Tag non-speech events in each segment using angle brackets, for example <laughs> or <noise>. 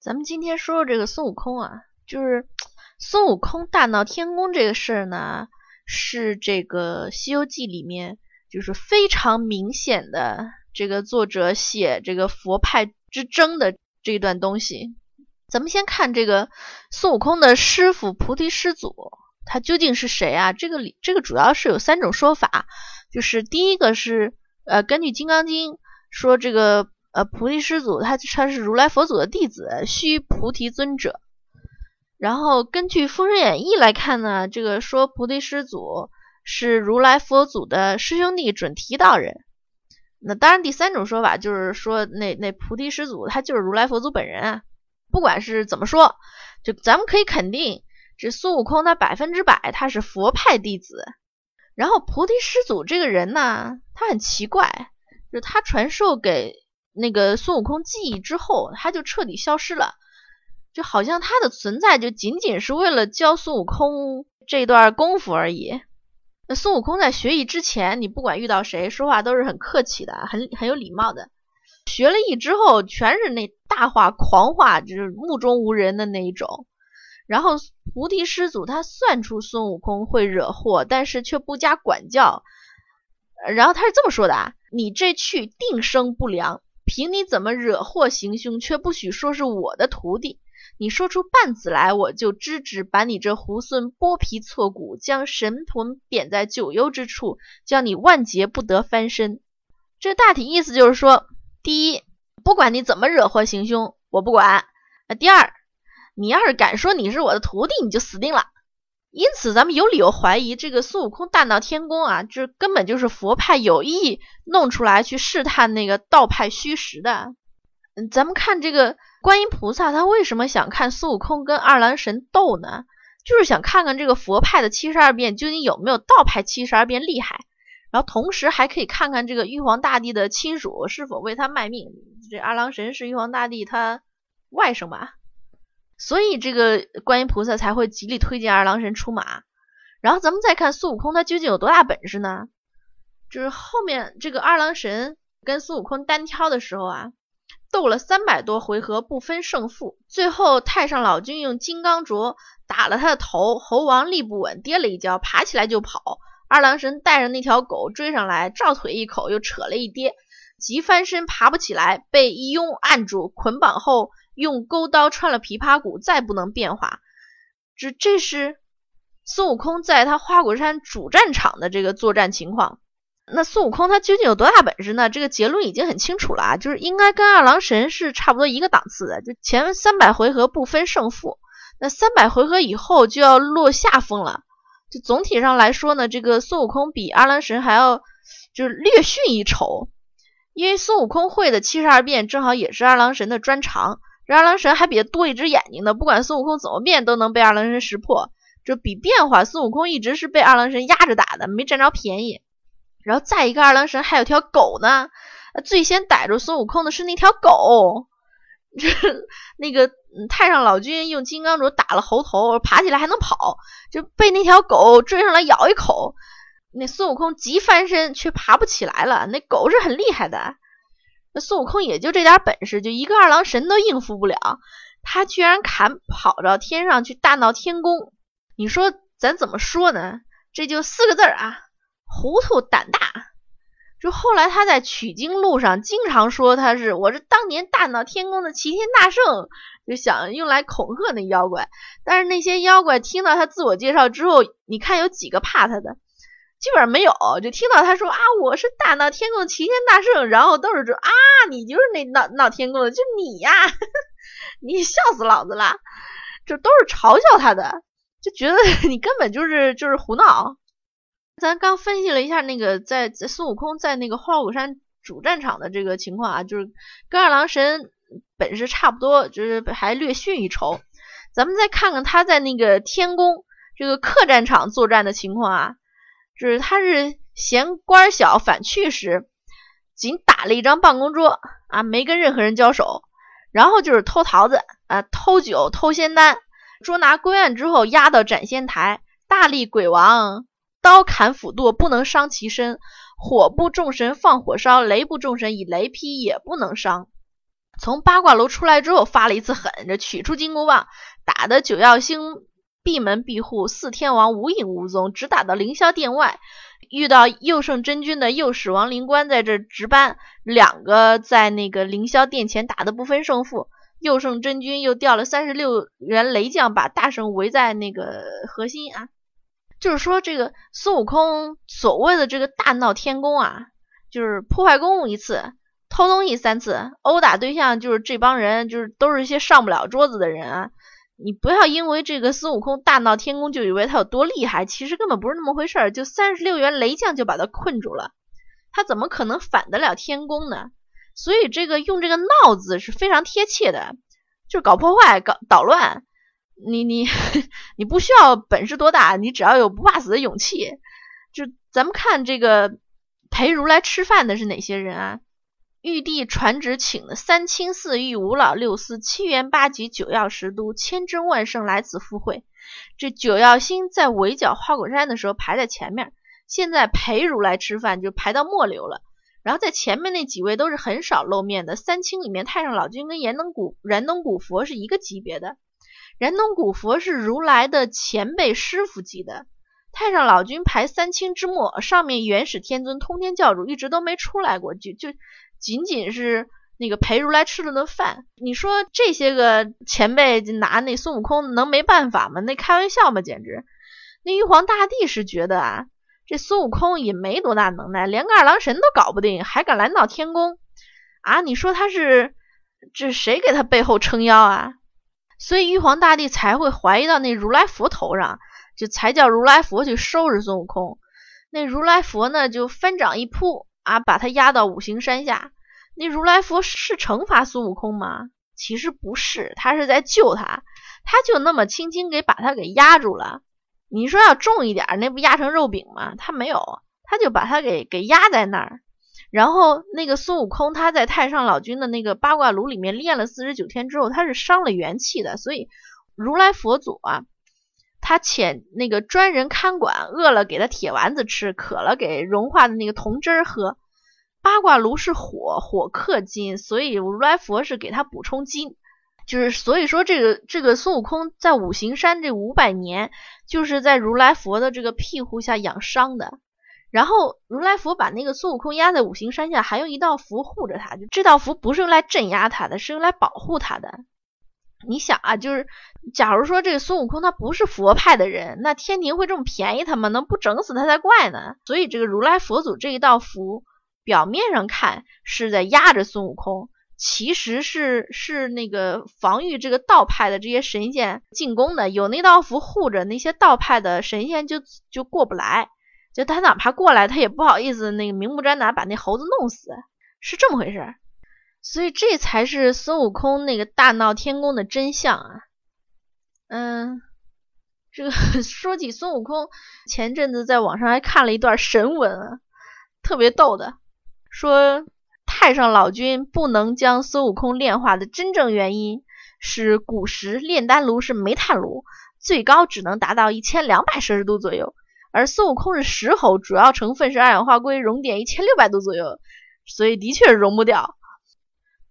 咱们今天说说这个孙悟空啊，就是孙悟空大闹天宫这个事儿呢，是这个《西游记》里面就是非常明显的这个作者写这个佛派之争的这一段东西。咱们先看这个孙悟空的师傅菩提师祖，他究竟是谁啊？这个里这个主要是有三种说法，就是第一个是呃，根据《金刚经》说这个。呃，菩提师祖他他是如来佛祖的弟子，须菩提尊者。然后根据《封神演义》来看呢，这个说菩提师祖是如来佛祖的师兄弟准提道人。那当然，第三种说法就是说，那那菩提师祖他就是如来佛祖本人啊。不管是怎么说，就咱们可以肯定，这孙悟空他百分之百他是佛派弟子。然后菩提师祖这个人呢，他很奇怪，就他传授给。那个孙悟空记忆之后，他就彻底消失了，就好像他的存在就仅仅是为了教孙悟空这段功夫而已。那孙悟空在学艺之前，你不管遇到谁，说话都是很客气的，很很有礼貌的。学了艺之后，全是那大话狂话，就是目中无人的那一种。然后菩提师祖他算出孙悟空会惹祸，但是却不加管教。然后他是这么说的啊：“你这去定生不良。”凭你怎么惹祸行凶，却不许说是我的徒弟。你说出半字来，我就支旨把你这猢狲剥皮挫骨，将神魂贬在九幽之处，叫你万劫不得翻身。这大体意思就是说：第一，不管你怎么惹祸行凶，我不管；那第二，你要是敢说你是我的徒弟，你就死定了。因此，咱们有理由怀疑这个孙悟空大闹天宫啊，这根本就是佛派有意弄出来去试探那个道派虚实的。嗯，咱们看这个观音菩萨，他为什么想看孙悟空跟二郎神斗呢？就是想看看这个佛派的七十二变究竟有没有道派七十二变厉害，然后同时还可以看看这个玉皇大帝的亲属是否为他卖命。这二郎神是玉皇大帝他外甥吧？所以这个观音菩萨才会极力推荐二郎神出马，然后咱们再看孙悟空他究竟有多大本事呢？就是后面这个二郎神跟孙悟空单挑的时候啊，斗了三百多回合不分胜负，最后太上老君用金刚镯打了他的头，猴王立不稳，跌了一跤，爬起来就跑。二郎神带着那条狗追上来，照腿一口又扯了一跌，急翻身爬不起来，被一拥按住捆绑后。用钩刀穿了琵琶骨，再不能变化。这这是孙悟空在他花果山主战场的这个作战情况。那孙悟空他究竟有多大本事呢？这个结论已经很清楚了啊，就是应该跟二郎神是差不多一个档次的。就前三百回合不分胜负，那三百回合以后就要落下风了。就总体上来说呢，这个孙悟空比二郎神还要就是略逊一筹，因为孙悟空会的七十二变正好也是二郎神的专长。二郎神还比他多一只眼睛呢，不管孙悟空怎么变，都能被二郎神识破。这比变化，孙悟空一直是被二郎神压着打的，没占着便宜。然后再一个，二郎神还有条狗呢，最先逮住孙悟空的是那条狗。这那个太上老君用金刚镯打了猴头，爬起来还能跑，就被那条狗追上来咬一口，那孙悟空急翻身却爬不起来了。那狗是很厉害的。孙悟空也就这点本事，就一个二郎神都应付不了，他居然敢跑到天上去大闹天宫，你说咱怎么说呢？这就四个字儿啊，糊涂胆大。就后来他在取经路上经常说他是我是当年大闹天宫的齐天大圣，就想用来恐吓那妖怪。但是那些妖怪听到他自我介绍之后，你看有几个怕他的？基本上没有，就听到他说啊，我是大闹天宫的齐天大圣，然后都是说啊，你就是那闹闹天宫的，就你呀，<laughs> 你笑死老子了，这都是嘲笑他的，就觉得 <laughs> 你根本就是就是胡闹。咱刚分析了一下那个在在孙悟空在那个花果山主战场的这个情况啊，就是跟二郎神本事差不多，就是还略逊一筹。咱们再看看他在那个天宫这个客战场作战的情况啊。就是他是嫌官小反去时，仅打了一张办公桌啊，没跟任何人交手。然后就是偷桃子啊，偷酒，偷仙丹，捉拿归案之后押到斩仙台。大力鬼王刀砍斧剁不能伤其身，火部众神放火烧，雷部众神以雷劈也不能伤。从八卦楼出来之后发了一次狠，这取出金箍棒，打的九曜星闭门闭户，四天王无影无踪，只打到凌霄殿外。遇到右圣真君的右使王灵官在这值班，两个在那个凌霄殿前打的不分胜负。右圣真君又调了三十六员雷将，把大圣围在那个核心啊。就是说，这个孙悟空所谓的这个大闹天宫啊，就是破坏公务一次，偷东西三次，殴打对象就是这帮人，就是都是一些上不了桌子的人啊。你不要因为这个孙悟空大闹天宫就以为他有多厉害，其实根本不是那么回事儿。就三十六员雷将就把他困住了，他怎么可能反得了天宫呢？所以这个用这个“闹”字是非常贴切的，就是搞破坏、搞捣乱。你你 <laughs> 你不需要本事多大，你只要有不怕死的勇气。就咱们看这个陪如来吃饭的是哪些人啊？玉帝传旨请了三清四御五老六司七元八极九曜十都千真万圣来此赴会。这九曜星在围剿花果山的时候排在前面，现在陪如来吃饭就排到末流了。然后在前面那几位都是很少露面的。三清里面太上老君跟燃灯古燃灯古佛是一个级别的，燃灯古佛是如来的前辈师傅级的。太上老君排三清之末，上面元始天尊通天教主一直都没出来过，就就。仅仅是那个陪如来吃了顿饭，你说这些个前辈拿那孙悟空能没办法吗？那开玩笑吗？简直！那玉皇大帝是觉得啊，这孙悟空也没多大能耐，连个二郎神都搞不定，还敢来闹天宫啊？你说他是这谁给他背后撑腰啊？所以玉皇大帝才会怀疑到那如来佛头上，就才叫如来佛去收拾孙悟空。那如来佛呢，就翻掌一扑。啊，把他压到五行山下，那如来佛是惩罚孙悟空吗？其实不是，他是在救他，他就那么轻轻给把他给压住了。你说要重一点，那不压成肉饼吗？他没有，他就把他给给压在那儿。然后那个孙悟空他在太上老君的那个八卦炉里面练了四十九天之后，他是伤了元气的，所以如来佛祖啊。他请那个专人看管，饿了给他铁丸子吃，渴了给融化的那个铜汁儿喝。八卦炉是火，火克金，所以如来佛是给他补充金。就是所以说，这个这个孙悟空在五行山这五百年，就是在如来佛的这个庇护下养伤的。然后如来佛把那个孙悟空压在五行山下，还用一道符护着他。就这道符不是用来镇压他的，是用来保护他的。你想啊，就是假如说这个孙悟空他不是佛派的人，那天庭会这么便宜他吗？能不整死他才怪呢。所以这个如来佛祖这一道符，表面上看是在压着孙悟空，其实是是那个防御这个道派的这些神仙进攻的。有那道符护着，那些道派的神仙就就过不来。就他哪怕过来，他也不好意思那个明目张胆把那猴子弄死，是这么回事。所以这才是孙悟空那个大闹天宫的真相啊！嗯，这个 <laughs> 说起孙悟空，前阵子在网上还看了一段神文啊，特别逗的，说太上老君不能将孙悟空炼化的真正原因是古时炼丹炉是煤炭炉，最高只能达到一千两百摄氏度左右，而孙悟空是石猴，主要成分是二氧化硅，熔点一千六百度左右，所以的确是熔不掉。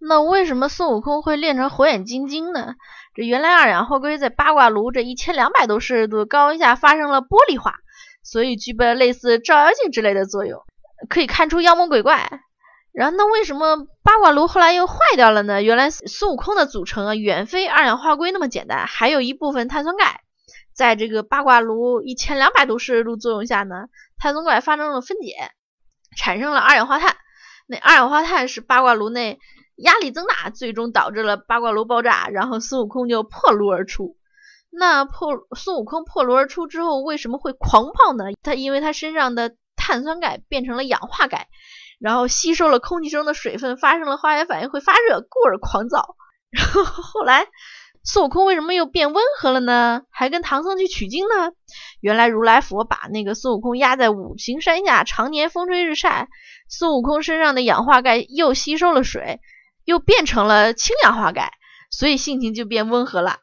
那为什么孙悟空会练成火眼金睛呢？这原来二氧化硅在八卦炉这一千两百多摄氏度高温下发生了玻璃化，所以具备了类似照妖镜之类的作用，可以看出妖魔鬼怪。然后那为什么八卦炉后来又坏掉了呢？原来孙悟空的组成啊远非二氧化硅那么简单，还有一部分碳酸钙，在这个八卦炉一千两百度摄氏度作用下呢，碳酸钙发生了分解，产生了二氧化碳。那二氧化碳是八卦炉内。压力增大，最终导致了八卦炉爆炸，然后孙悟空就破炉而出。那破孙悟空破炉而出之后，为什么会狂暴呢？他因为他身上的碳酸钙变成了氧化钙，然后吸收了空气中的水分，发生了化学反应会发热，故而狂躁。然后后来孙悟空为什么又变温和了呢？还跟唐僧去取经呢？原来如来佛把那个孙悟空压在五行山下，常年风吹日晒，孙悟空身上的氧化钙又吸收了水。又变成了氢氧化钙，所以性情就变温和了。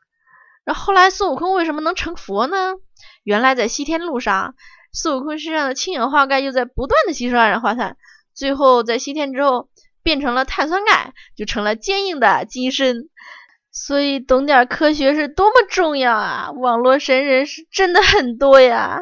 然后来孙悟空为什么能成佛呢？原来在西天路上，孙悟空身上的氢氧化钙又在不断的吸收二氧化碳，最后在西天之后变成了碳酸钙，就成了坚硬的金身。所以懂点科学是多么重要啊！网络神人是真的很多呀。